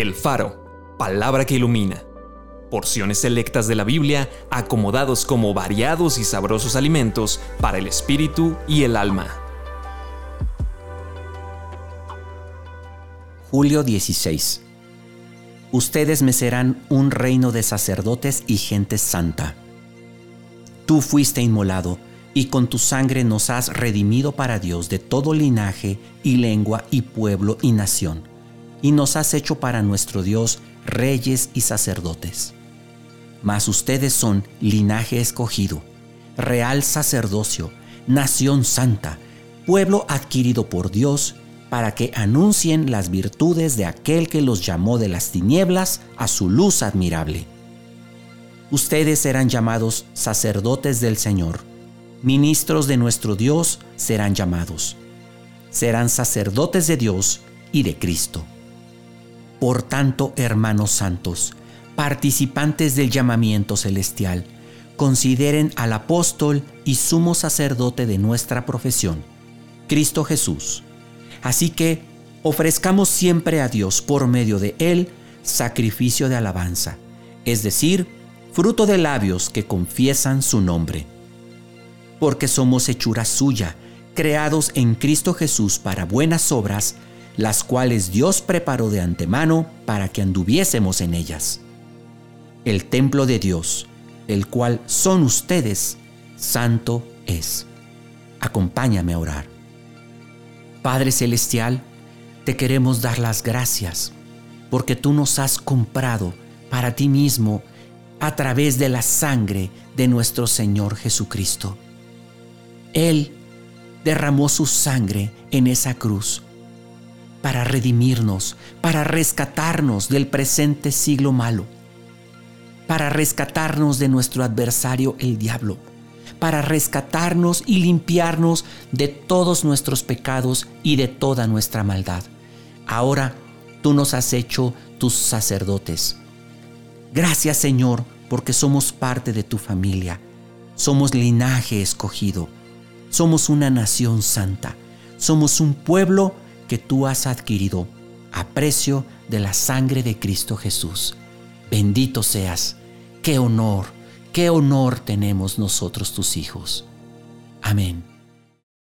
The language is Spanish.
El Faro, palabra que ilumina. Porciones selectas de la Biblia acomodados como variados y sabrosos alimentos para el espíritu y el alma. Julio 16. Ustedes me serán un reino de sacerdotes y gente santa. Tú fuiste inmolado y con tu sangre nos has redimido para Dios de todo linaje y lengua y pueblo y nación, y nos has hecho para nuestro Dios reyes y sacerdotes. Mas ustedes son linaje escogido, real sacerdocio, nación santa, pueblo adquirido por Dios, para que anuncien las virtudes de aquel que los llamó de las tinieblas a su luz admirable. Ustedes serán llamados sacerdotes del Señor ministros de nuestro Dios serán llamados. Serán sacerdotes de Dios y de Cristo. Por tanto, hermanos santos, participantes del llamamiento celestial, consideren al apóstol y sumo sacerdote de nuestra profesión, Cristo Jesús. Así que ofrezcamos siempre a Dios por medio de Él sacrificio de alabanza, es decir, fruto de labios que confiesan su nombre porque somos hechura suya, creados en Cristo Jesús para buenas obras, las cuales Dios preparó de antemano para que anduviésemos en ellas. El templo de Dios, el cual son ustedes, santo es. Acompáñame a orar. Padre Celestial, te queremos dar las gracias porque tú nos has comprado para ti mismo a través de la sangre de nuestro Señor Jesucristo. Él derramó su sangre en esa cruz para redimirnos, para rescatarnos del presente siglo malo, para rescatarnos de nuestro adversario el diablo, para rescatarnos y limpiarnos de todos nuestros pecados y de toda nuestra maldad. Ahora tú nos has hecho tus sacerdotes. Gracias Señor, porque somos parte de tu familia, somos linaje escogido somos una nación santa. Somos un pueblo que tú has adquirido a precio de la sangre de Cristo Jesús. Bendito seas. Qué honor, qué honor tenemos nosotros tus hijos. Amén.